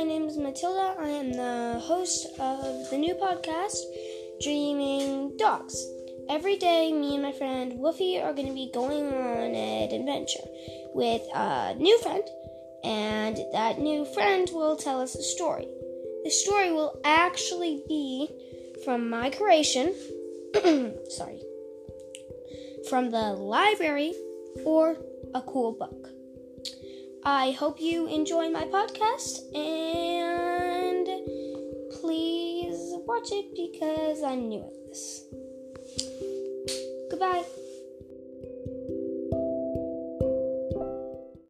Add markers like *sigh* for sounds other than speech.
my name is Matilda. I am the host of the new podcast, Dreaming Dogs. Every day, me and my friend Woofy are going to be going on an adventure with a new friend, and that new friend will tell us a story. The story will actually be from my creation, *clears throat* sorry, from the library or a cool book. I hope you enjoy my podcast and please watch it because I'm new at this.